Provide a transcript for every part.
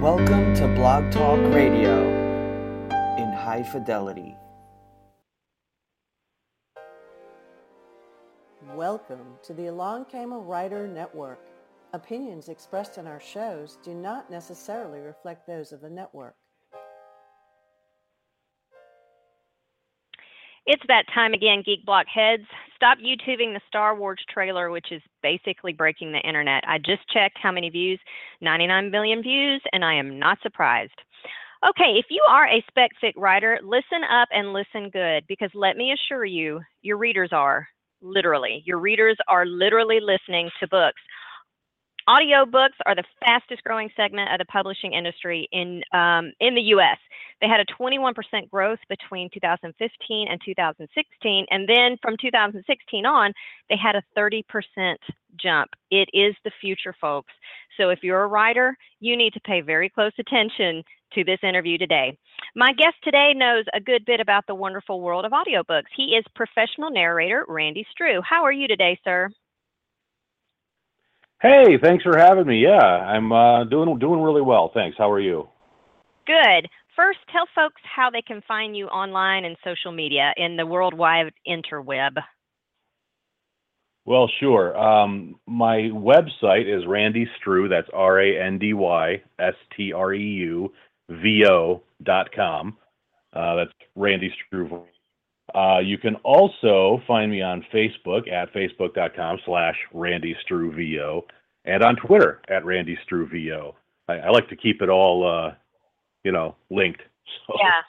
Welcome to Blog Talk Radio in high fidelity. Welcome to the Along Came a Writer Network. Opinions expressed in our shows do not necessarily reflect those of the network. It's that time again, Geek Block heads. Stop YouTubing the Star Wars trailer, which is basically breaking the internet. I just checked how many views 99 million views, and I am not surprised. Okay, if you are a spec fic writer, listen up and listen good because let me assure you, your readers are literally. Your readers are literally listening to books. Audiobooks are the fastest growing segment of the publishing industry in um, in the U.S. They had a 21% growth between 2015 and 2016, and then from 2016 on, they had a 30% jump. It is the future, folks. So if you're a writer, you need to pay very close attention to this interview today. My guest today knows a good bit about the wonderful world of audiobooks. He is professional narrator Randy Streu. How are you today, sir? Hey, thanks for having me. Yeah, I'm uh, doing doing really well. Thanks. How are you? Good. First, tell folks how they can find you online and social media in the worldwide interweb. Well, sure. Um, my website is Randy Streu. That's R A N D Y S T R E U V O dot com. Uh, that's Randy Streu. Uh, you can also find me on Facebook at facebook.com slash Randy Streu VO and on Twitter at Randy Streu VO. I, I like to keep it all, uh, you know, linked. So. Yeah.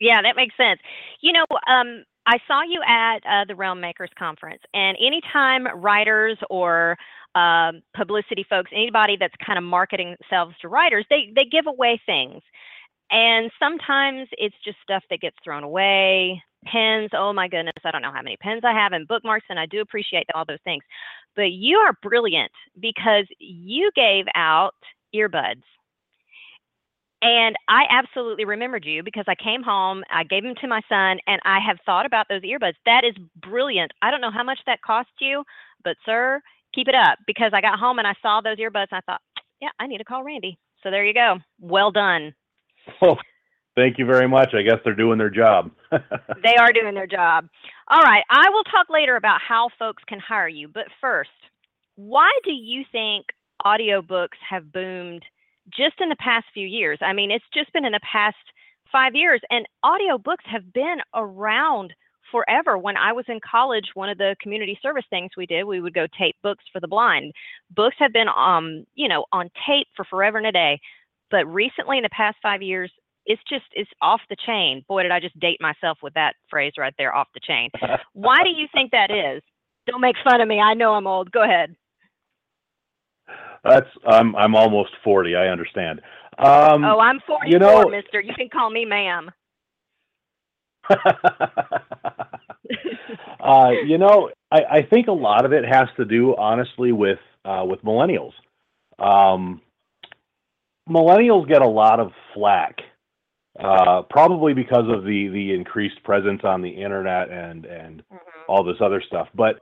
Yeah, that makes sense. You know, um, I saw you at uh, the Realm Makers Conference, and anytime writers or um, publicity folks, anybody that's kind of marketing themselves to writers, they they give away things, and sometimes it's just stuff that gets thrown away. Pens, oh my goodness, I don't know how many pens I have, and bookmarks, and I do appreciate all those things. But you are brilliant because you gave out earbuds and I absolutely remembered you because I came home, I gave them to my son, and I have thought about those earbuds. That is brilliant. I don't know how much that cost you, but sir, keep it up because I got home and I saw those earbuds and I thought, yeah, I need to call Randy. So there you go. Well done. Oh, thank you very much. I guess they're doing their job. they are doing their job. All right. I will talk later about how folks can hire you. But first, why do you think audiobooks have boomed? just in the past few years. I mean, it's just been in the past five years, and audiobooks have been around forever. When I was in college, one of the community service things we did, we would go tape books for the blind. Books have been, um, you know, on tape for forever and a day. But recently, in the past five years, it's just it's off the chain. Boy, did I just date myself with that phrase right there, off the chain. Why do you think that is? Don't make fun of me. I know I'm old. Go ahead. That's I'm I'm almost forty. I understand. Um, oh, I'm forty-four, you know, Mister. You can call me ma'am. uh, you know, I, I think a lot of it has to do, honestly, with uh, with millennials. Um, millennials get a lot of flack, uh, probably because of the the increased presence on the internet and and mm-hmm. all this other stuff. But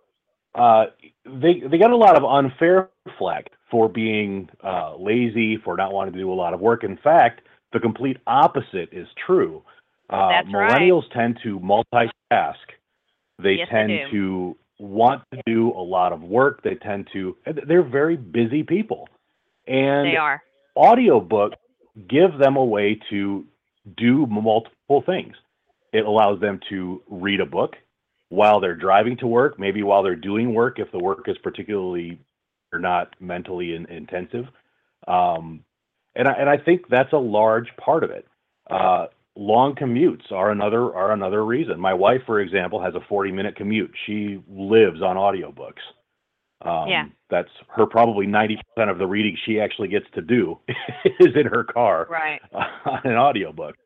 uh, they they get a lot of unfair flack for being uh, lazy, for not wanting to do a lot of work. In fact, the complete opposite is true. Uh, millennials right. tend to multitask. They yes, tend they to want to do a lot of work. They tend to. They're very busy people, and they are. Audiobooks give them a way to do multiple things. It allows them to read a book while they're driving to work, maybe while they're doing work if the work is particularly or not mentally in, intensive. Um, and I, and I think that's a large part of it. Uh, long commutes are another are another reason. My wife, for example, has a 40 minute commute. She lives on audiobooks. Um, yeah. That's her probably 90% of the reading she actually gets to do is in her car right. on an audiobook.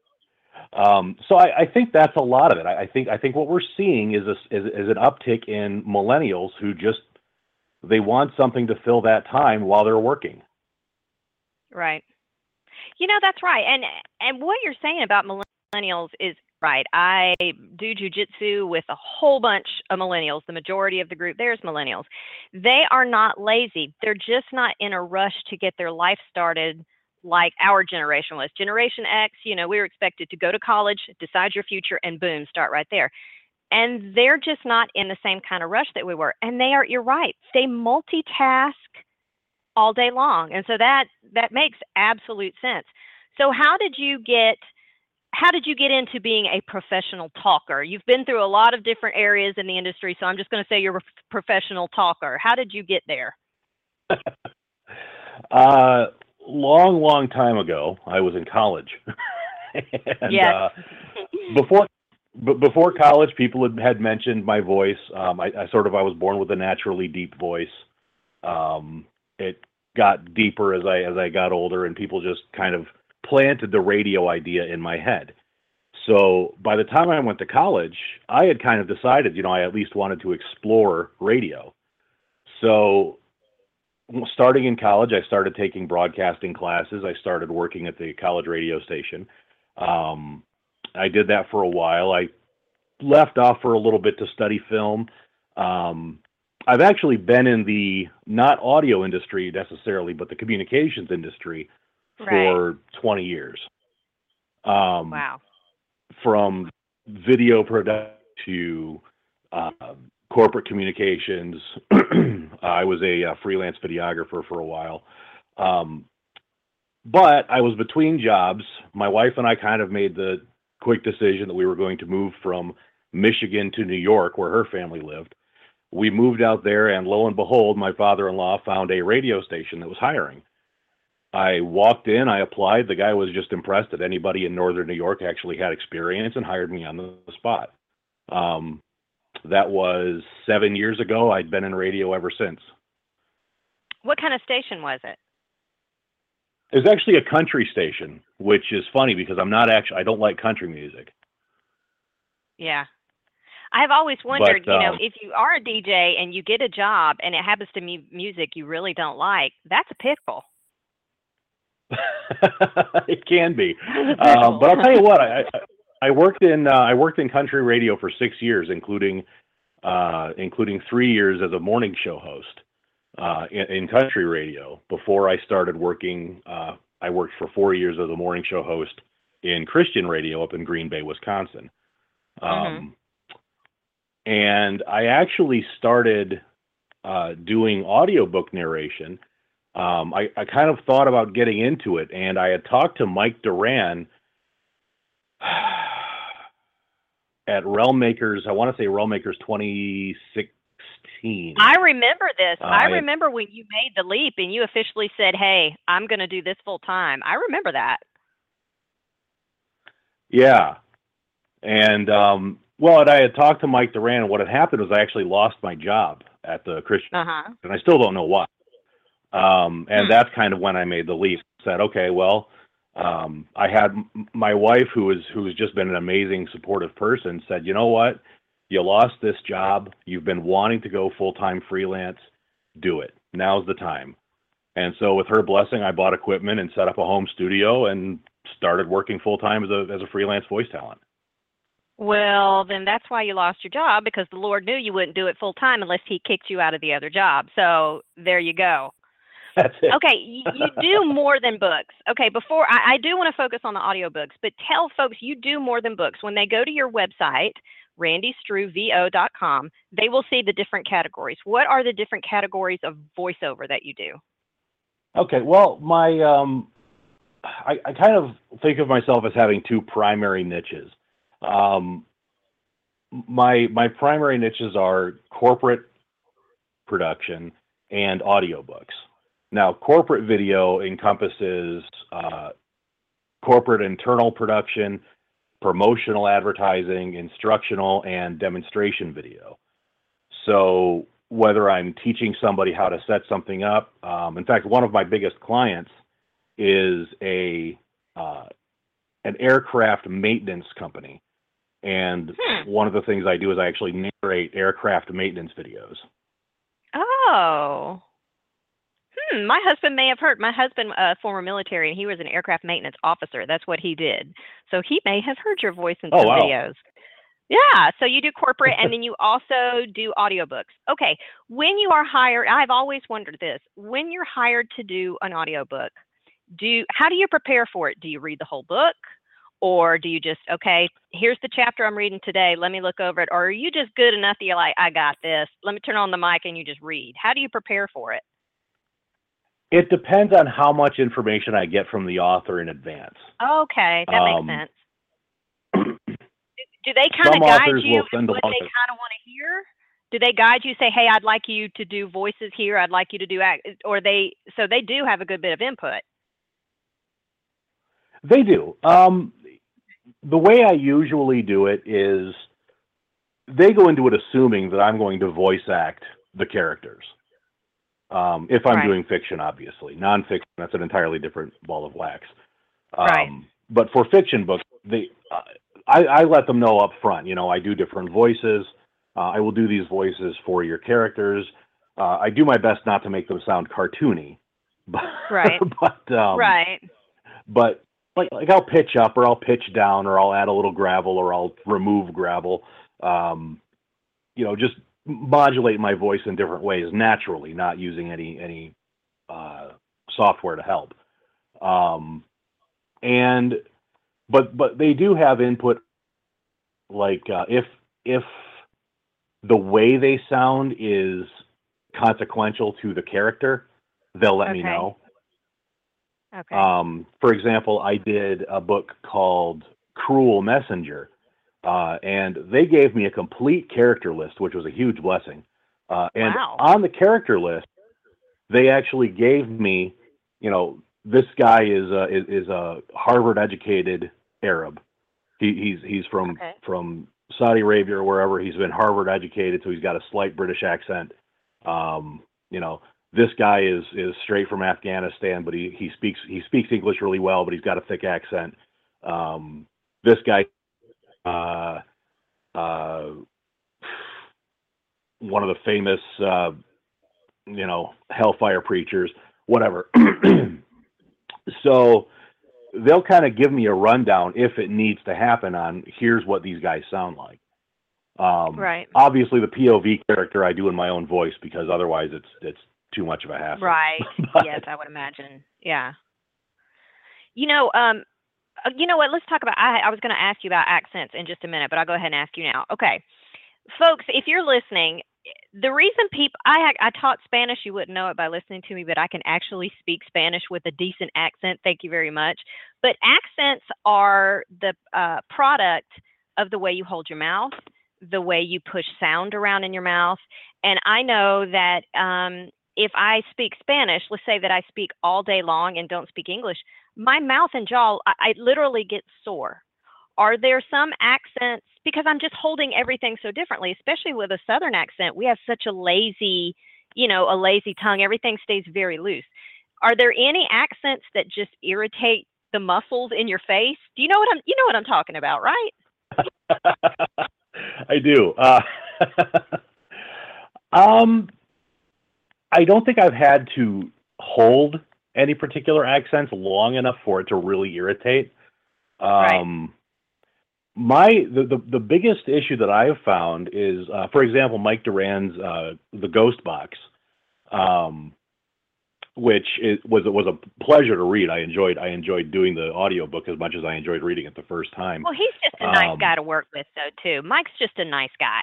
Um, so I, I, think that's a lot of it. I, I, think I think what we're seeing is, a, is, is an uptick in millennials who just they want something to fill that time while they're working. Right. You know that's right, and and what you're saying about millennials is right. I do jujitsu with a whole bunch of millennials. The majority of the group there's millennials. They are not lazy. They're just not in a rush to get their life started like our generation was. Generation X, you know, we were expected to go to college, decide your future, and boom, start right there. And they're just not in the same kind of rush that we were. And they are, you're right, they multitask all day long. And so that that makes absolute sense. So how did you get how did you get into being a professional talker? You've been through a lot of different areas in the industry, so I'm just going to say you're a professional talker. How did you get there? uh, long, long time ago, I was in college. and, yes. Uh, before but before college, people had, had mentioned my voice. Um, I, I, sort of I was born with a naturally deep voice. Um, it got deeper as I as I got older, and people just kind of planted the radio idea in my head. So by the time I went to college, I had kind of decided, you know, I at least wanted to explore radio. So starting in college, I started taking broadcasting classes. I started working at the college radio station. Um, I did that for a while. I left off for a little bit to study film. Um, I've actually been in the not audio industry necessarily, but the communications industry. For 20 years. Um, wow. From video production to uh, corporate communications. I was a, a, freelance videographer for a while. Um, but I was between jobs. My wife and I kind of made the quick decision that we were going to move from Michigan to New York, where her family lived. We moved out there, and lo and behold, my father in law found a radio station that was hiring. I walked in, I applied. The guy was just impressed that anybody in northern New York actually had experience and hired me on the spot. Um, that was seven years ago. I'd been in radio ever since. What kind of station was it? It was actually a country station, which is funny because I'm not actually, I don't like country music. Yeah. I've always wondered, But, you know, um, if you are a DJ and you get a job and it happens to be music you really don't like, that's a pickle. it can be, um, but I'll tell you what. I, I I worked in uh, I worked in country radio for six years, including uh, including three years as a morning show host uh, in, in country radio. Before I started working, uh, I worked for four years as a morning show host in Christian radio up in Green Bay, Wisconsin. Um, And I actually started uh, doing audiobook narration um, I, I kind of thought about getting into it, and I had talked to Mike Duran at Realm Makers. I want to say Realm Makers 2016. I remember this. Uh, I remember when you made the leap and you officially said, "Hey, I'm going to do this full time." I remember that. Yeah, and um, well, and I had talked to Mike Duran, what had happened was I actually lost my job at the Christian, Uh huh. and I still don't know why. Um, and Hmm. that's kind of when I made the leap. Said, okay, well, um, I had m- my wife, who is who has just been an amazing, supportive person, said, you know what, you lost this job. You've been wanting to go full time freelance. Do it. Now's the time. And so, with her blessing, I bought equipment and set up a home studio and started working full time as a as a freelance voice talent. Well, then that's why you lost your job because the Lord knew you wouldn't do it full time unless He kicked you out of the other job. So there you go. That's it. Okay, you, you do more than books. Okay, before I, I do want to focus on the audiobooks, but tell folks you do more than books. When they go to your website, randystreuvo.com, they will see the different categories. What are the different categories of voiceover that you do? Okay, well, my um, I, I kind of think of myself as having two primary niches. Um, my my primary niches are corporate production and audiobooks. Now, corporate video encompasses uh, corporate internal production, promotional advertising, instructional, and demonstration video. So whether I'm teaching somebody how to set something up, um, in fact, one of my biggest clients is a uh, an aircraft maintenance company, and Hmm. one of the things I do is I actually narrate aircraft maintenance videos. Oh. Hmm, my husband may have heard. My husband, uh, former military, and he was an aircraft maintenance officer. That's what he did. So he may have heard your voice in some Oh, some wow. videos. Yeah, so you do corporate and then you also do audiobooks. Okay, when you are hired, I've always wondered this. When you're hired to do an audiobook, do how do you prepare for it? Do you read the whole book? Or do you just, okay, here's the chapter I'm reading today. Let me look over it. Or are you just good enough that you're like, I got this. Let me turn on the mic and you just read. How do you prepare for it? It depends on how much information I get from the author in advance. Okay, that Um, makes sense. Do, they kind of guide you will send in what they kind of want to hear? Do they guide you? Say, hey, I'd like you to do voices here. I'd like you to do act, or they. So they do have a good bit of input. They do. Um, the way I usually do it is they go into it assuming that I'm going to voice act the characters. Um, if I'm Right. doing fiction, obviously. Nonfiction, that's an entirely different ball of wax. Um, Right. But for fiction books, they, uh, I, I let them know up front. You know, I do different voices. Uh, I will do these voices for your characters. Uh, I do my best not to make them sound cartoony. But, Right. but um, right. but like like I'll pitch up or I'll pitch down or I'll add a little gravel or I'll remove gravel. Um, you know, just modulate my voice in different ways naturally, not using any any uh, software to help. Um, and but but they do have input like uh, if if the way they sound is consequential to the character, they'll let me know. Okay. Um, for example, I did a book called Cruel Messenger, uh, and they gave me a complete character list, which was a huge blessing. Uh, and Wow. on the character list, they actually gave me, you know, this guy is a, is, is a Harvard educated Arab. He, he's he's from Okay. from Saudi Arabia or wherever. He's been Harvard educated, so he's got a slight British accent. Um, you know, this guy is is straight from Afghanistan, but he he speaks he speaks English really well, but he's got a thick accent. Um, this guy, one of the famous, uh, you know, hellfire preachers, whatever. so they'll kind of give me a rundown if it needs to happen on here's what these guys sound like. Um, Right. Obviously, the POV character I do in my own voice because otherwise it's it's too much of a hassle. Right. But- yes, I would imagine. Yeah. You know, um, uh, you know what? Let's talk about. I, I was going to ask you about accents in just a minute, but I'll go ahead and ask you now. Okay, folks, if you're listening, the reason people I I taught Spanish, you wouldn't know it by listening to me, but I can actually speak Spanish with a decent accent. Thank you very much. But accents are the uh, product of the way you hold your mouth, the way you push sound around in your mouth, and I know that um, if I speak Spanish, let's say that I speak all day long and don't speak English, my mouth and jaw, I, I literally get sore. Are there some accents, because I'm just holding everything so differently, especially with a Southern accent, we have such a lazy, you know, a lazy tongue. Everything stays very loose. Are there any accents that just irritate the muscles in your face? Do you know what I'm, you know what I'm talking about, right? I do. Uh, um, I don't think I've had to hold any particular accents long enough for it to really irritate. Um, My the, the the biggest issue that I have found is, uh, for example, Mike Duran's uh, "The Ghost Box," um, which is, was it was a pleasure to read. I enjoyed I enjoyed doing the audiobook as much as I enjoyed reading it the first time. Well, he's just a nice Um, guy to work with, though, too. Mike's just a nice guy.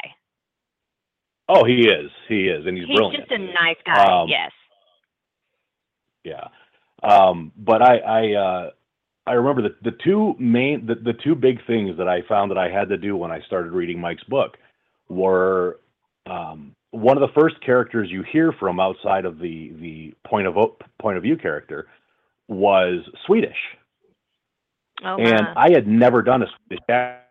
Oh, he is. He is, and he's, He's brilliant. just a nice guy. Um, yes. Yeah. Um, but I I uh, I remember the the two main the, the two big things that I found that I had to do when I started reading Mike's book were um, one of the first characters you hear from outside of the the point of point of view character was Swedish, Oh, and. I had never done a Swedish accent.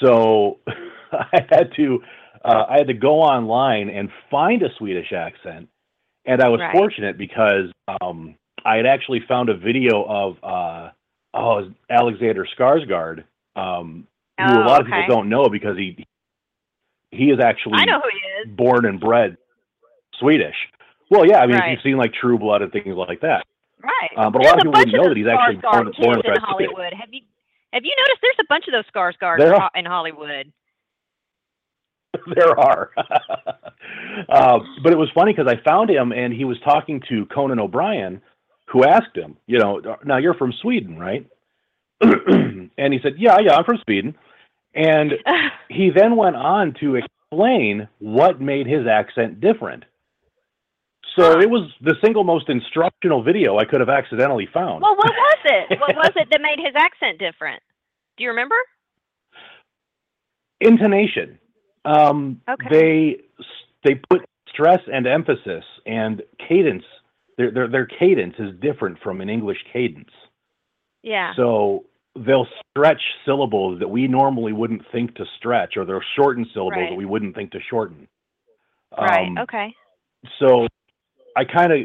so I had to uh, I had to go online and find a Swedish accent, and I was Right. fortunate because um, I had actually found a video of uh, oh Alexander Skarsgård, um, who a Oh, lot of okay. people don't know because he he is actually I know who he is. born and bred Swedish. Well, yeah, I mean, if Right. you've seen like True Blood and things like that. Right. Uh, but a lot of people wouldn't know that he's actually born- born and in bred Hollywood. Have you have you noticed there's a bunch of those Skarsgård There in are. Ho- in Hollywood? there are. uh, but it was funny because I found him and he was talking to Conan O'Brien, who asked him, you know, now you're from Sweden, right? and he said, yeah, yeah, I'm from Sweden. And he then went on to explain what made his accent different. So it was the single most instructional video I could have accidentally found. well, what was it? What was it that made his accent different? Do you remember? Intonation. Um, Okay. They they put stress and emphasis and cadence. Their, their their cadence is different from an English cadence. Yeah. So they'll stretch syllables that we normally wouldn't think to stretch, or they'll shorten syllables Right. that we wouldn't think to shorten. right. Um, okay. so I kind of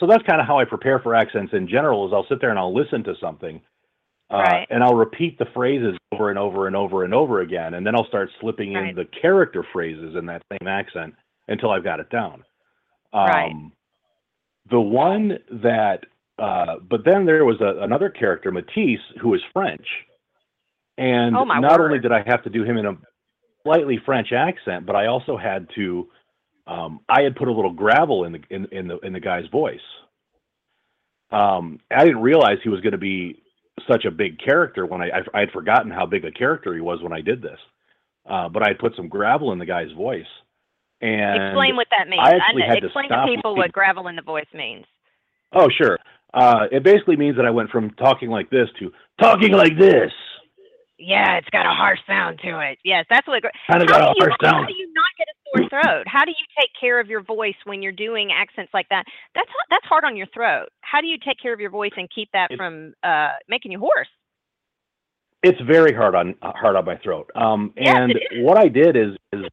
so that's kind of how I prepare for accents in general is I'll sit there and I'll listen to something uh, Right. and I'll repeat the phrases over and over and over and over again and then I'll start slipping Right. in the character phrases in that same accent until I've got it down. Um, Right. The one that uh, but then there was a, another character Matisse who was French and Oh, not word. only did I have to do him in a slightly French accent, but I also had to um, I had put a little gravel in the in, in the in the guy's voice. Um, I didn't realize he was going to be such a big character when I, I I had forgotten how big a character he was when I did this. Uh, but I put some gravel in the guy's voice, and Explain what that means. I actually kn- had to explain to stop people what gravel in the voice means. oh sure, uh, it basically means that I went from talking like this to talking like this. Yeah, it's got a harsh sound to it. Yes, that's what. Kind of got a you harsh how do you not get a sore throat? How do you take care of your voice when you're doing accents like that? That's that's hard on your throat. How do you take care of your voice and keep that from uh, making you hoarse? it's very hard on hard on my throat. Um, and what I did is is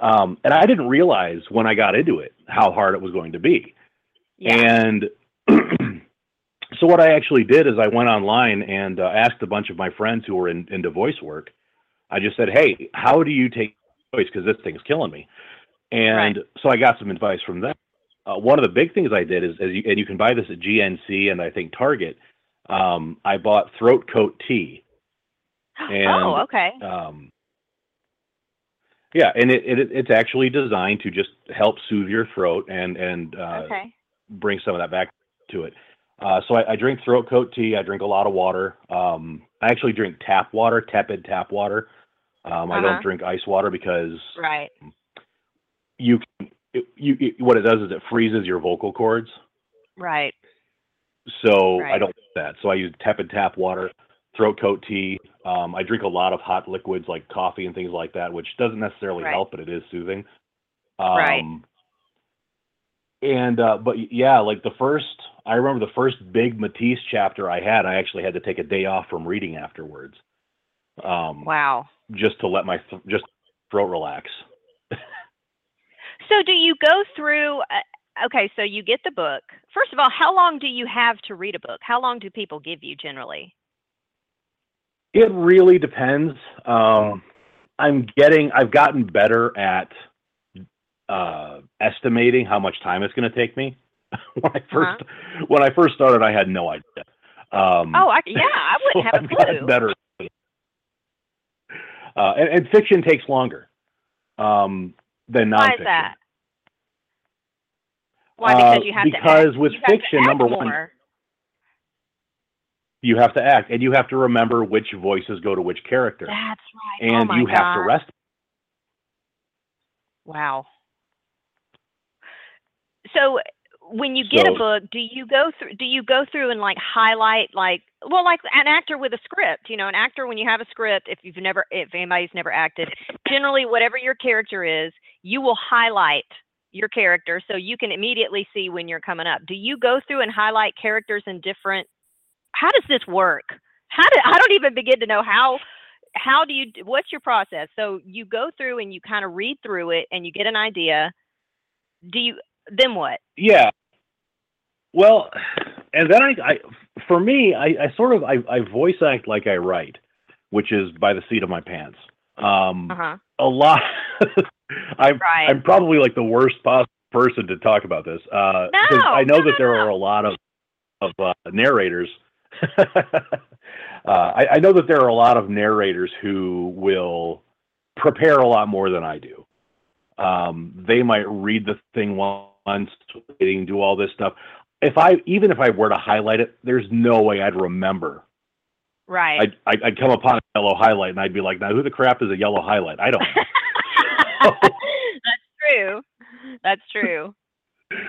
um, and I didn't realize when I got into it how hard it was going to be. Yeah. And so what I actually did is I went online and uh, asked a bunch of my friends who were in, into voice work. I just said, "Hey, how do you take? Because this thing's killing me." And so I got some advice from them. Uh, one of the big things I did is, as you, and you can buy this at GNC and I think Target. Um, I bought throat coat tea. and, oh, okay. Um, yeah, and it, it it's actually designed to just help soothe your throat and and uh, okay. bring some of that back to it. Uh, so I, I drink throat coat tea. I drink a lot of water. Um, I actually drink tap water, tepid tap water. Um, I Uh-huh. don't drink ice water because Right. you, can- it, you it, what it does is it freezes your vocal cords. Right. So I don't do that. So I use tepid tap water, throat coat tea. Um, I drink a lot of hot liquids like coffee and things like that, which doesn't necessarily Right. help, but it is soothing. Um, Right. And uh, but yeah, like the first, I remember the first big Matisse chapter I had. I actually had to take a day off from reading afterwards, um, Wow. just to let my th- just throat relax. So do you go through? Uh, okay, so you get the book. First of all, how long do you have to read a book? How long do people give you generally? It really depends. Um, I'm getting, I've gotten better at uh, estimating how much time it's going to take me. when I 1st when I first started, I had no idea. Um, Oh, I, yeah, I wouldn't have I've a gotten clue. better. Uh, and, and fiction takes longer um, than nonfiction. Why is that? Why? Uh, Because you have to because act, with you fiction, number one. You have to act, and you have to remember which voices go to which character, That's right. oh and my you have to rest. Wow. So when you get So- a book, do you go through do you go through and like highlight like well like an actor with a script, you know, an actor when you have a script, if you've never if anybody's never acted, generally whatever your character is, you will highlight your character so you can immediately see when you're coming up. Do you go through and highlight characters in different How does this work? How do I don't even begin to know how how do you what's your process so you go through and you kind of read through it and you get an idea do you then what Yeah. Well, and then I, I for me, I, I sort of I, I voice act like I write, which is by the seat of my pants. Um, uh-huh A lot. I'm right I'm probably like the worst possible person to talk about this uh, No, I know no, that there no. are a lot of of uh, narrators. uh, I, I know that there are a lot of narrators who will prepare a lot more than I do. Um, they might read the thing once, do all this stuff. If I even if I were to highlight it, there's no way I'd remember. Right. I'd, I'd, I'd come upon a yellow highlight and I'd be like, now who the crap is a yellow highlight? I don't know. That's true. That's true.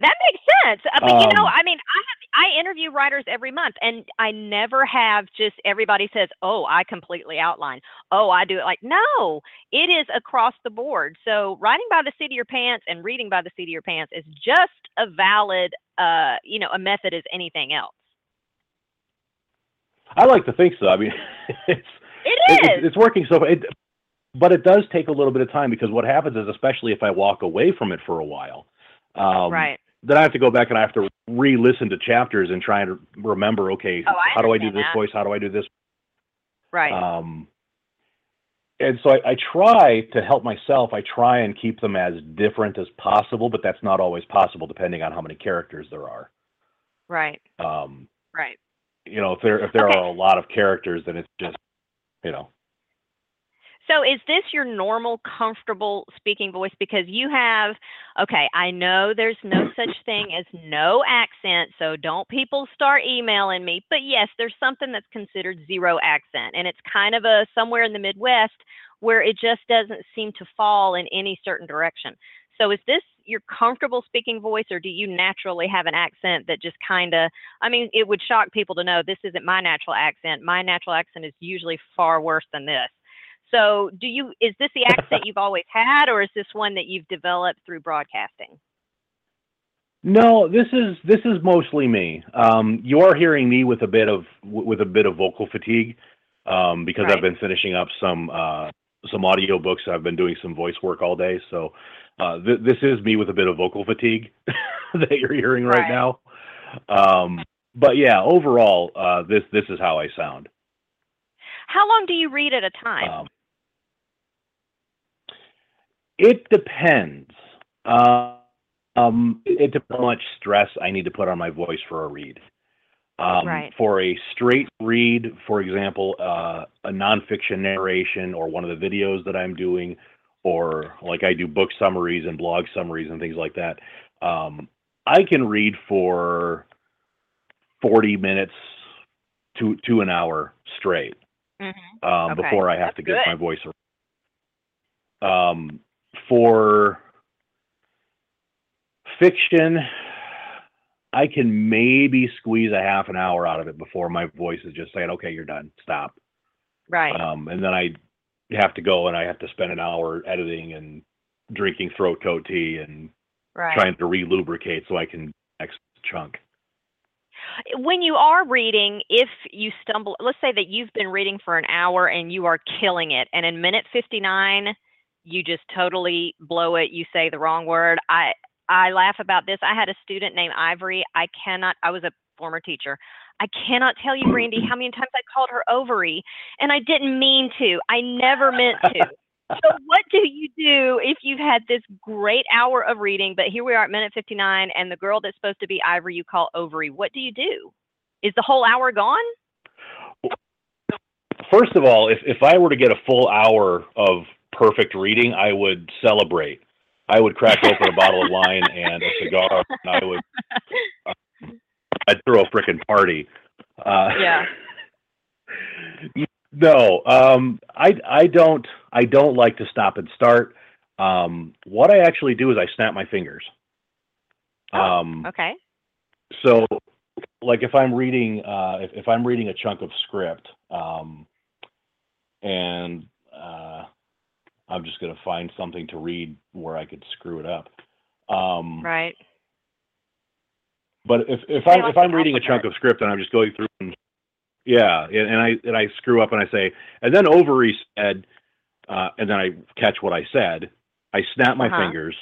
That makes sense. Uh, But you know, Um, I mean, I have I interview writers every month, and I never have just everybody says, "Oh, I completely outline." Oh, I do it like no. It is across the board. So writing by the seat of your pants and reading by the seat of your pants is just a valid, uh, you know, a method as anything else. I like to think so. I mean, it's It it- is. it's, it's working so it, but it does take a little bit of time because what happens is especially if i walk away from it for a while um, right. then i have to go back and i have to re-listen to chapters and try and remember okay Oh, how do i do this that. voice how do i do this Right. um, and so I, I try to help myself i try and keep them as different as possible but that's not always possible depending on how many characters there are right. um, Right. you know if there if there Okay. are a lot of characters then it's just you know So is this your normal comfortable speaking voice? Because you have, okay, I know there's no such thing as no accent, so don't people start emailing me. But yes, there's something that's considered zero accent, and it's kind of a somewhere in the Midwest where it just doesn't seem to fall in any certain direction. So is this your comfortable speaking voice, or do you naturally have an accent that just kind of, I mean, it would shock people to know this isn't my natural accent. My natural accent is usually far worse than this. So, do you is this the accent you've always had, or is this one that you've developed through broadcasting? No, this is this is mostly me. Um, you are hearing me with a bit of with a bit of vocal fatigue um, because Right. I've been finishing up some uh, some audio books. I've been doing some voice work all day, so uh, th- this is me with a bit of vocal fatigue that you're hearing right, Right. now. Um, but yeah, overall, uh, this this is how I sound. How long do you read at a time? It depends. Uh, um, it depends how much stress I need to put on my voice for a read. Um, Right. For a straight read, for example, uh, a nonfiction narration or one of the videos that I'm doing, or like I do book summaries and blog summaries and things like that, um, I can read for 40 minutes to, to an hour straight Mhm. um, Okay, before I have that's to get good. my voice a um, for fiction, I can maybe squeeze a half an hour out of it before my voice is just saying, "Okay, you're done, stop." Right. Um, and then I have to go and I have to spend an hour editing and drinking throat coat tea and right. trying to re-lubricate so I can next chunk. when you are reading, if you stumble, let's say that you've been reading for an hour and you are killing it, and in minute 59, you just totally blow it, you say the wrong word. I I laugh about this. I had a student named Ivory. I cannot, I was a former teacher. I cannot tell you, Brandy, how many times I called her ovary, and I didn't mean to. I never meant to. so what do you do if you've had this great hour of reading, but here we are at minute 59, and the girl that's supposed to be Ivory you call ovary? What do you do? Is the whole hour gone? First of all, if, if I were to get a full hour of perfect reading, I would celebrate. I would crack open a bottle of wine and a cigar, and I would I'd throw a frickin' party. Uh, Yeah. No, um, I I don't I don't like to stop and start. Um, what I actually do is I snap my fingers. Oh, Um, Okay. so like if i'm reading uh if, if i'm reading a chunk of script um and uh i'm just going to find something to read where i could screw it up um Right. but if if Say i'm if i'm reading a chunk of script and i'm just going through and yeah and, and i and i screw up and i say and then ovary said uh and then i catch what i said i snap my Uh-huh. fingers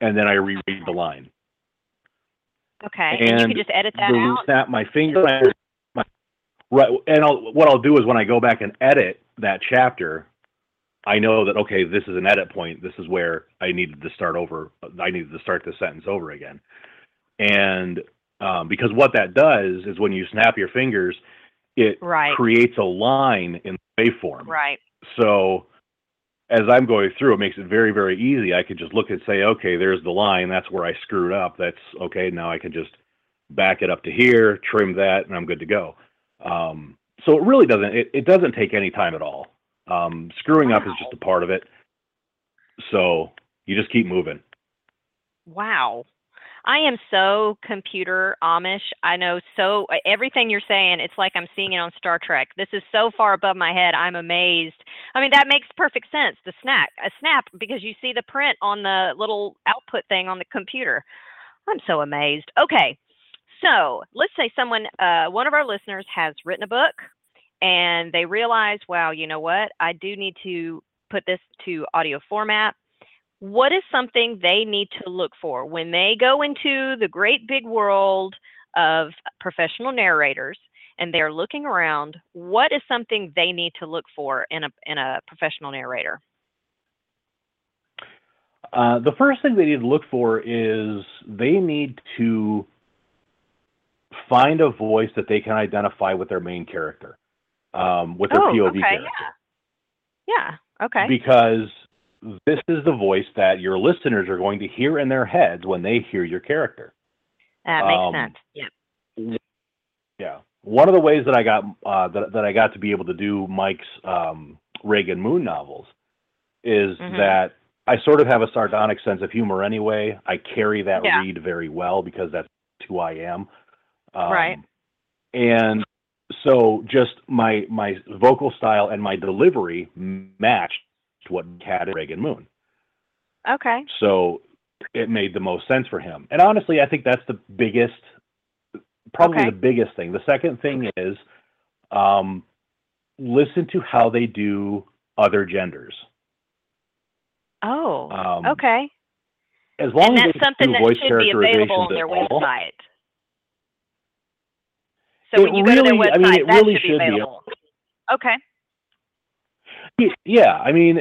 and then i reread the line Okay. And, you can just edit that out. snap my finger. My, right, and I'll, what I'll do is when I go back and edit that chapter, I know that okay, this is an edit point. This is where I needed to start over. I needed to start the sentence over again. And um, because what that does is when you snap your fingers, it Right. creates a line in the waveform. Right. So as I'm going through, it makes it very, very easy. I could just look and say, okay, there's the line. That's where I screwed up. That's okay. Now I can just back it up to here, trim that, and I'm good to go. Um, so it really doesn't it, it doesn't take any time at all. Um, screwing up is just a part of it. So you just keep moving. Wow. I am so computer Amish. I know so everything you're saying, it's like I'm seeing it on Star Trek. This is so far above my head. I'm amazed. I mean, that makes perfect sense. The snap, a snap, because you see the print on the little output thing on the computer. I'm so amazed. Okay. So let's say someone, uh, one of our listeners has written a book and they realize, wow, you know what? I do need to put this to audio format. What is something they need to look for? When they go into the great big world of professional narrators and they're looking around what is something they need to look for in a in a professional narrator? Uh, the first thing they need to look for is they need to find a voice that they can identify with their main character um, with their oh, pov okay, character yeah. yeah okay because this is the voice that your listeners are going to hear in their heads when they hear your character. That makes Um, sense. Yeah. Yeah. One of the ways that I got uh, that that I got to be able to do Mike's um, Reagan Moon novels is Mhm. that I sort of have a sardonic sense of humor anyway. I carry that Yeah. read very well because that's who I am. Um, Right. And so just my my vocal style and my delivery matched what had in Reagan Moon. Okay. So it made the most sense for him. And honestly, I think that's the biggest, probably Okay. the biggest thing. The second thing is um, listen to how they do other genders. Oh. Um, okay. As long And as that's something that should be available on their at all, website. So It when you go to their really- website, I mean, it that really should be should be. available. Okay. Yeah, I mean,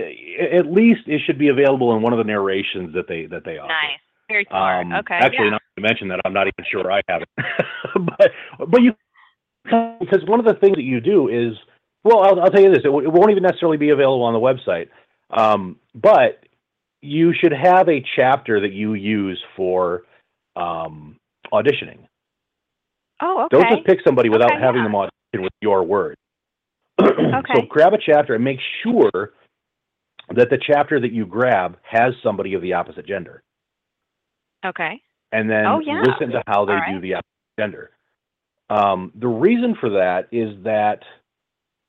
at least it should be available in one of the narrations that they that they offer. Nice. Very smart. Um, okay. Actually, yeah. not to mention that I'm not even sure I have it. but but you because one of the things that you do is well, I'll, I'll tell you this: it, w- it won't even necessarily be available on the website, um, but you should have a chapter that you use for um, auditioning. Oh, okay. Don't just pick somebody without Okay, having yeah. them audition with your words. Okay. So grab a chapter and make sure that the chapter that you grab has somebody of the opposite gender okay. and then Oh, yeah. listen to how they All do the opposite gender. Um, the reason for that is that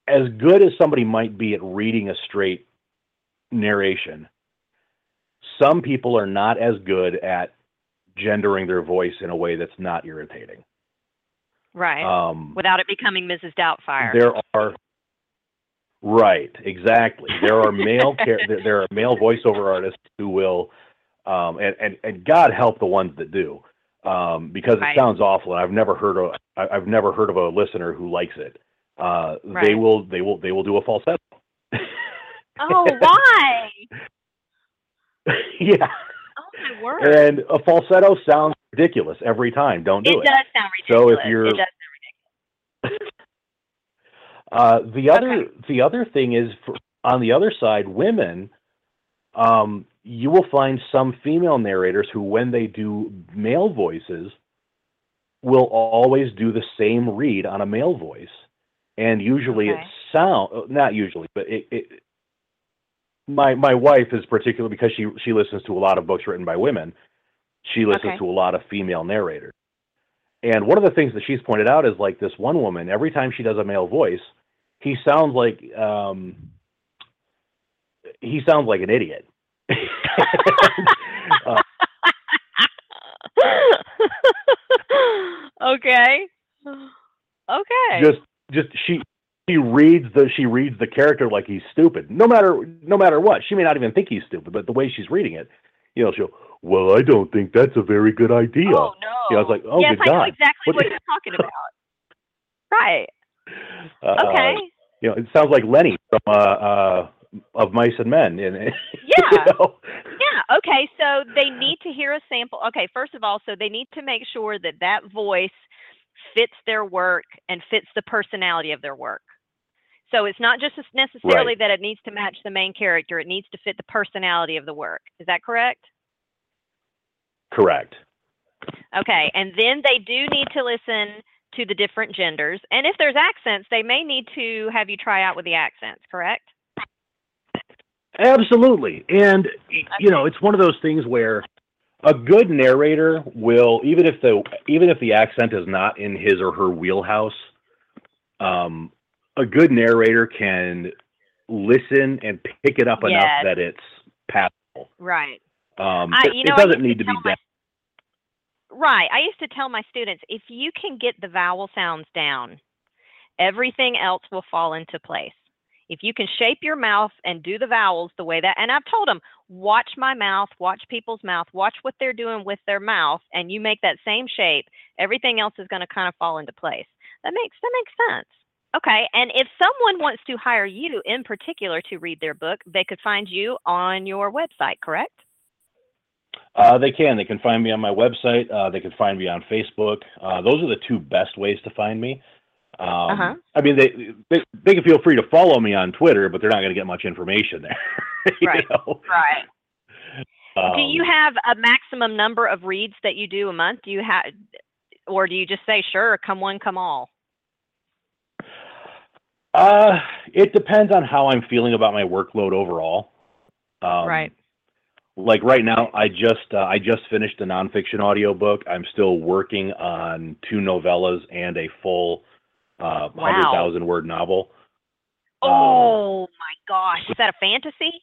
as good as somebody might be at reading a straight narration, some people are not as good at gendering their voice in a way that's not irritating. Right. Um, Without it becoming Mrs. Doubtfire. there are right, exactly. There are male char- there, there are male voiceover artists who will, um, and, and and God help the ones that do, um, because Right. it sounds awful. And I've never heard of I've never heard of a listener who likes it. Uh, They will they will they will do a falsetto. oh, why? yeah, Oh my word. and a falsetto sounds ridiculous every time. Don't do it it. does sound So if you're- it does. Uh, the other Okay. the other thing is for, on the other side, women. Um, you will find some female narrators who, when they do male voices, will always do the same read on a male voice, and usually Okay. it sound not usually, but it, it. My my wife is particular because she she listens to a lot of books written by women. She listens Okay. to a lot of female narrators. And one of the things that she's pointed out is like this one woman, every time she does a male voice, he sounds like um he sounds like an idiot. uh, okay. Okay. just just she she reads the she reads the character like he's stupid. No matter no matter what. She may not even think he's stupid, but the way she's reading it, you know, she'll well, I don't think that's a very good idea. Oh no. Yeah, I was like, oh, yes, good I know exactly What what, you're talking about. right. Uh, Okay. you know, it sounds like Lenny from uh, uh, of Mice and Men. And Yeah. you know? Yeah. Okay. So they need to hear a sample. Okay. First of all, so they need to make sure that that voice fits their work and fits the personality of their work. So it's not just necessarily Right. that it needs to match the main character; it needs to fit the personality of the work. Is that correct? Correct. Okay, and then they do need to listen to the different genders. And if there's accents, they may need to have you try out with the accents, correct? Absolutely. And y- you know, it's one of those things where a good narrator will even if the even if the accent is not in his or her wheelhouse, um, a good narrator can listen and pick it up enough that it's passable. Right. Um, I- it, know, doesn't used to need to be my- Right. I used to tell my students if you can get the vowel sounds down, everything else will fall into place. If you can shape your mouth and do the vowels the way that, and I've told them, watch my mouth, watch people's mouth, watch what they're doing with their mouth, and you make that same shape, everything else is going to kind of fall into place. That makes that makes sense. Okay, and if someone wants to hire you in particular to read their book, they could find you on your website, correct? Uh, they can. They can find me on my website. Uh, they can find me on Facebook. Uh, those are the two best ways to find me. Um, Uh-huh. I mean, they, they they can feel free to follow me on Twitter, but they're not going to get much information there. Right. know? Right. do you Um, have a maximum number of reads that you do a month? Do you have, or do you just say, sure, come one, come all? Uh, it depends on how I'm feeling about my workload overall. Um, Right. Like right now, I just uh, I just finished a nonfiction audiobook. I'm still working on two novellas and a full uh, Wow. hundred thousand word novel. Um, Oh my gosh, is that a fantasy?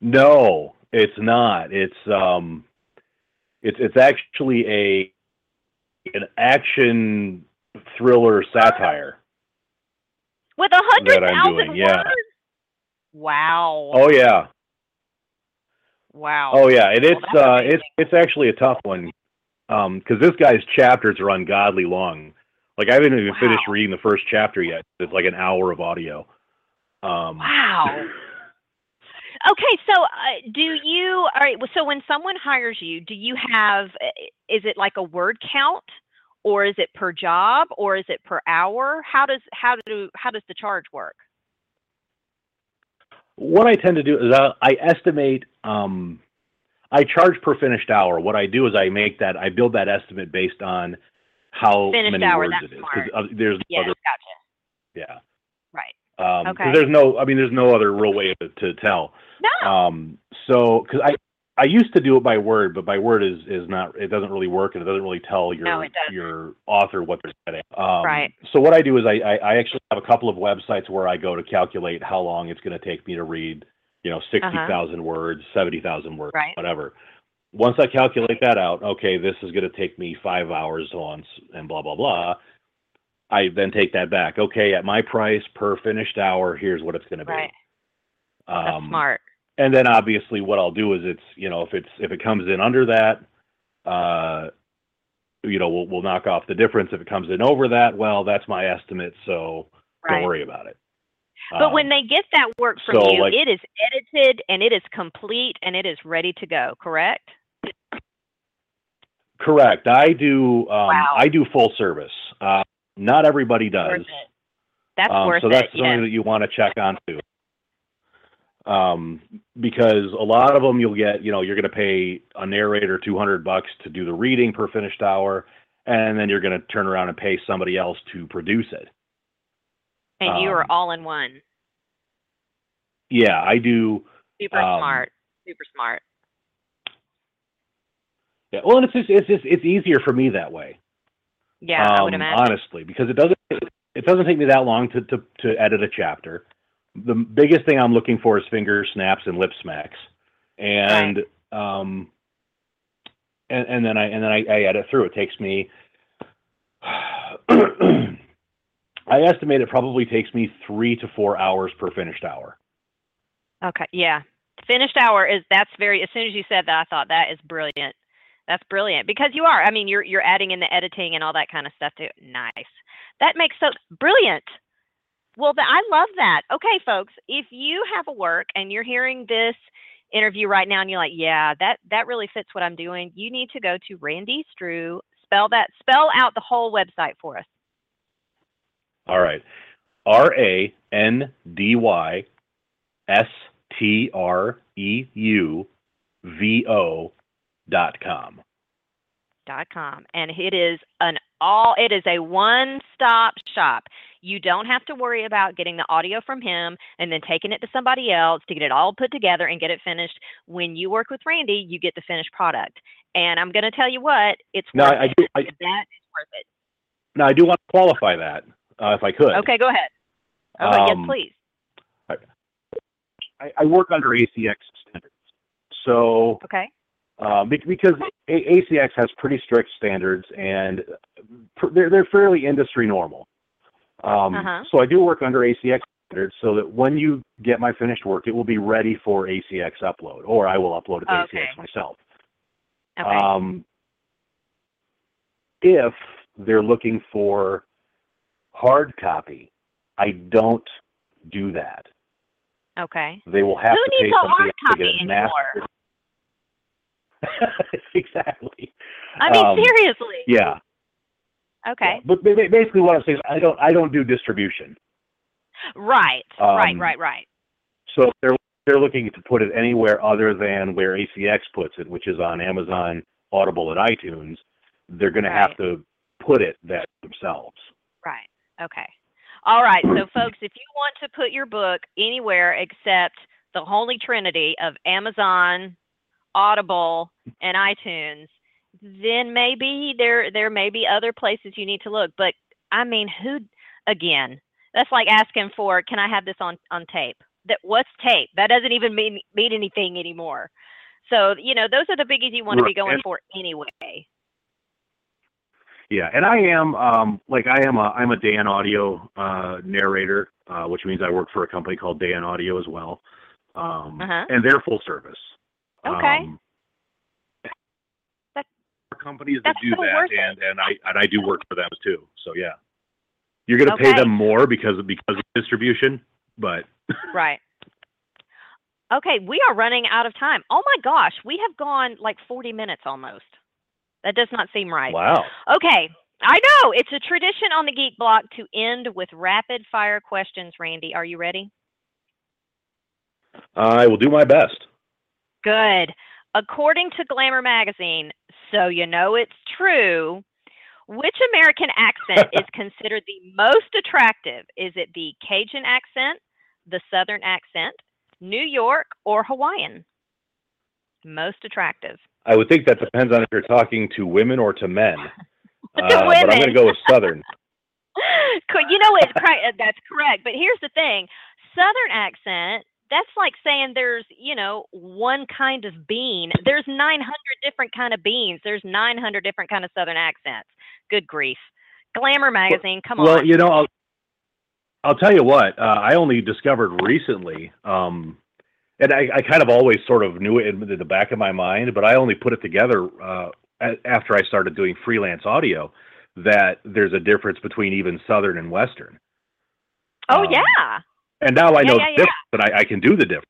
No, it's not. It's um, it's it's actually a an action thriller satire. With a hundred thousand doing, yeah. words? Wow. Oh yeah, Wow. oh yeah, and it's uh, amazing. it's it's actually a tough one, um, because this guy's chapters are ungodly long. Like I haven't even Wow. finished reading the first chapter yet. It's like an hour of audio. Um, Wow. Okay, so uh, do you? All right. So when someone hires you, do you have? Is it like a word count, or is it per job, or is it per hour? How does how do how does the charge work? what I tend to do is I, I estimate. Um, I charge per finished hour. What I do is I make that I build that estimate based on how Finished many hour, words it is. smart. uh, there's no Yeah, other, gotcha. yeah. Right. Um Okay. there's no, I mean, there's no other real way to, to tell. No. Um, so, because I, I used to do it by word, but by word is is not. It doesn't really work, and it doesn't really tell your No, your author what they're getting. Um, Right. So what I do is I, I I actually have a couple of websites where I go to calculate how long it's going to take me to read, you know, sixty thousand words, seventy thousand words, Uh-huh. Right. whatever. Once I calculate that out, okay, this is going to take me five hours once, and blah blah blah. I then take that back. Okay, at my price per finished hour, here's what it's going to be. Right. That's Um, smart. And then obviously what I'll do is it's you know if it's if it comes in under that, uh, you know we'll we'll knock off the difference. If it comes in over that, well that's my estimate, so Right. don't worry about it. But when Um, they get that work from so, you, like- it is edited and it is complete and it is ready to go. Correct? correct, I do um, Wow. I do full service. Uh, not everybody does. That's worth it. That's Um, worth so that's it. something that you want to check onto. Um, because a lot of them you'll get, you know, you're going to pay a narrator 200 bucks to do the reading per finished hour, and then you're going to turn around and pay somebody else to produce it. And you are um, all in one. Yeah, I do. Super um, smart. Super smart. Yeah, well, and it's just, it's just, it's easier for me that way. Yeah, I would um, imagine. honestly, because it doesn't it doesn't take me that long to, to to edit a chapter. The biggest thing I'm looking for is finger snaps and lip smacks, and um, and, and then I and then I, I edit through. It takes me. I estimate it probably takes me three to four hours per finished hour. Okay. Yeah. Finished hour is that's very as soon as you said that I thought that is brilliant. That's brilliant because you are. I mean, you're you're adding in the editing and all that kind of stuff too. Nice. That makes so brilliant. Well, I love that. Okay, folks, if you have a work and you're hearing this interview right now and you're like, yeah, that that really fits what I'm doing, you need to go to Randy Streu. Spell that. Spell out the whole website for us. All right. R A N D Y S T R E U V O dot com. dot com and it is an all it is a one stop shop you don't have to worry about getting the audio from him and then taking it to somebody else to get it all put together and get it finished. When you work with randy you get the finished product. And i'm going to tell you what it's No, worth I, it. do. I, that is worth it. Now I do want to qualify that uh, if I could. okay go ahead. Oh yes Um, please. I, I work under ACX standards, so okay. bec- because ACX has pretty strict standards and they're they're fairly industry normal. Um, Uh-huh. So I do work under ACX standards, so that when you get my finished work, it will be ready for ACX upload, or I will upload it to Okay. ACX myself. okay Um, if they're looking for hard copy, I don't do that. okay They will have who to pay something to get it mastered. exactly. i mean Um, seriously Yeah. Okay Yeah. But ba- ba- basically, what I'm saying is, I don't, I don't do distribution. right right Um, right right So if they're they're looking to put it anywhere other than where ACX puts it, which is on Amazon, Audible, and iTunes. They're going to have to put it that themselves. Right. Okay. All right. So, folks, if you want to put your book anywhere except the holy trinity of Amazon, Audible, and iTunes, then maybe there there may be other places you need to look. But I mean, who? Again, that's like asking for, "Can I have this on on tape?" That what's tape? That doesn't even mean mean anything anymore. So, you know, those are the biggies you want to be going for anyway. Yeah, and I am um, like I am a I'm a Dan Audio uh, narrator, uh, which means I work for a company called Dan Audio as well, um, Uh-huh. and they're full service. Okay. Um, companies that that's do so that, and and I and I do work for them too. So yeah, you're going to pay them more because of, because of distribution, but Right. Okay, we are running out of time. Oh my gosh, we have gone like 40 minutes almost. That does not seem right. wow. Okay, I know. It's a tradition on the Geek Block to end with rapid fire questions, Randy. Are you ready? I will do my best. Good. According to Glamour magazine, so you know it's true, which American accent is considered the most attractive? Is it the Cajun accent, the Southern accent, New York, or Hawaiian? Most attractive. I would think that depends on if you're talking to women or to men. Uh, but I'm going to go with Southern. You know it's cor- that's correct but here's the thing southern accent that's like saying there's you know one kind of bean there's 900 different kind of beans there's 900 different kind of southern accents good grief glamour magazine come well, on well you know, I'll, I'll tell you what. Uh, I only discovered recently, um, and I, I kind of always sort of knew it in the back of my mind, but I only put it together uh, after I started doing freelance audio. That there's a difference between even Southern and Western. oh um, yeah And now I Yeah, know yeah, the difference, and I, I can do the difference.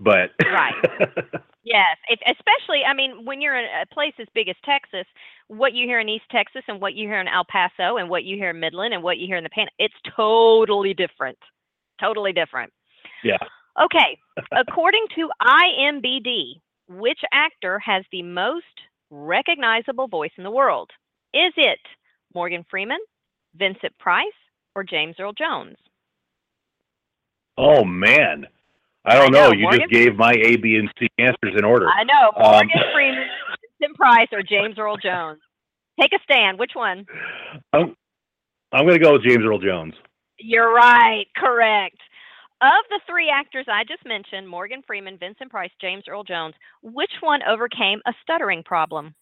But Right. yes especially i mean when you're in a place as big as texas what you hear in east texas and what you hear in el paso and what you hear in midland and what you hear in the pan it's totally different totally different yeah, Okay, according to IMBD, which actor has the most recognizable voice in the world? Is it Morgan Freeman, Vincent Price, or James Earl Jones? Oh man, I don't I know, know. You Morgan- just gave my A, B, and C answers in order. I know, Um, Morgan Freeman, Vincent Price, or James Earl Jones. Take a stand. Which one? I'm, I'm going to go with James Earl Jones. You're right. Correct. Of the three actors I just mentioned, Morgan Freeman, Vincent Price, James Earl Jones, which one overcame a stuttering problem?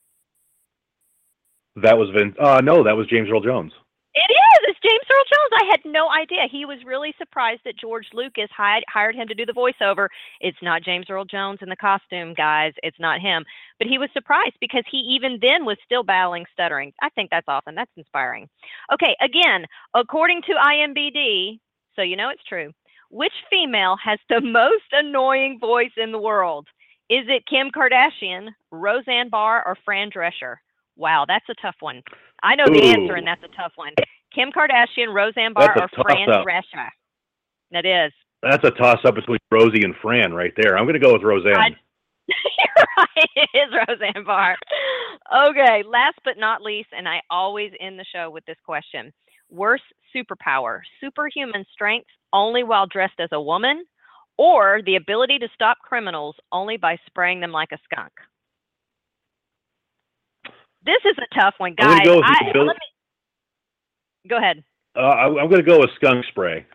That was Vin. Uh, no, that was James Earl Jones. It is. It's James Earl Jones. I had no idea. He was really surprised that George Lucas hired, hired him to do the voiceover. It's not James Earl Jones in the costume, guys. It's not him. But he was surprised because he even then was still battling stuttering. I think that's awesome. That's inspiring. Okay, again, according to IMBD, so you know it's true, which female has the most annoying voice in the world? Is it Kim Kardashian, Roseanne Barr, or Fran Drescher? Wow, that's a tough one. I know the answer, and that's a tough one. Kim Kardashian, Roseanne Barr, or Fran. Drescher? That is. That's a toss up between Rosie and Fran right there. I'm going to go with Roseanne. I- You're right, it is Roseanne Barr. Okay, last but not least, and I always end the show with this question. Worst superpower, superhuman strength only while dressed as a woman, or the ability to stop criminals only by spraying them like a skunk? This is a tough one, guys. go with the I, abil- let me, go ahead. Uh, I, I'm going to go with skunk spray.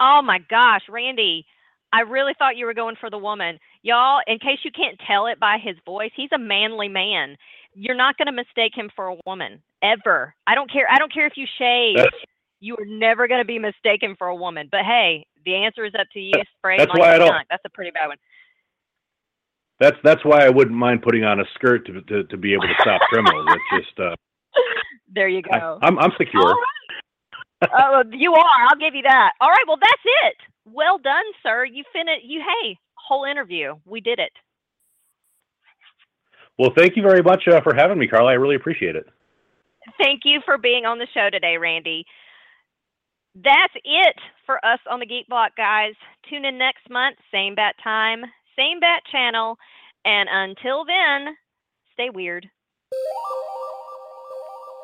Oh my gosh, Randy, I really thought you were going for the woman. Y'all, in case you can't tell it by his voice, he's a manly man. You're not going to mistake him for a woman ever. I don't care. I don't care if you shave. That's- You are never going to be mistaken for a woman. But hey, the answer is up to you. Spray That's why a I don't- skunk. That's a pretty bad one. That's that's why I wouldn't mind putting on a skirt to to, to be able to stop criminals. It's just uh, There you I, go. I'm I'm secure. Right. Oh, you are. I'll give you that. All right. Well, that's it. Well done, sir. You finished. You hey, whole interview. We did it. Well, thank you very much uh, for having me, Carly. I really appreciate it. Thank you for being on the show today, Randy. That's it for us on the Geek Block, guys. Tune in next month, same bat time, same bat channel. And until then, stay weird.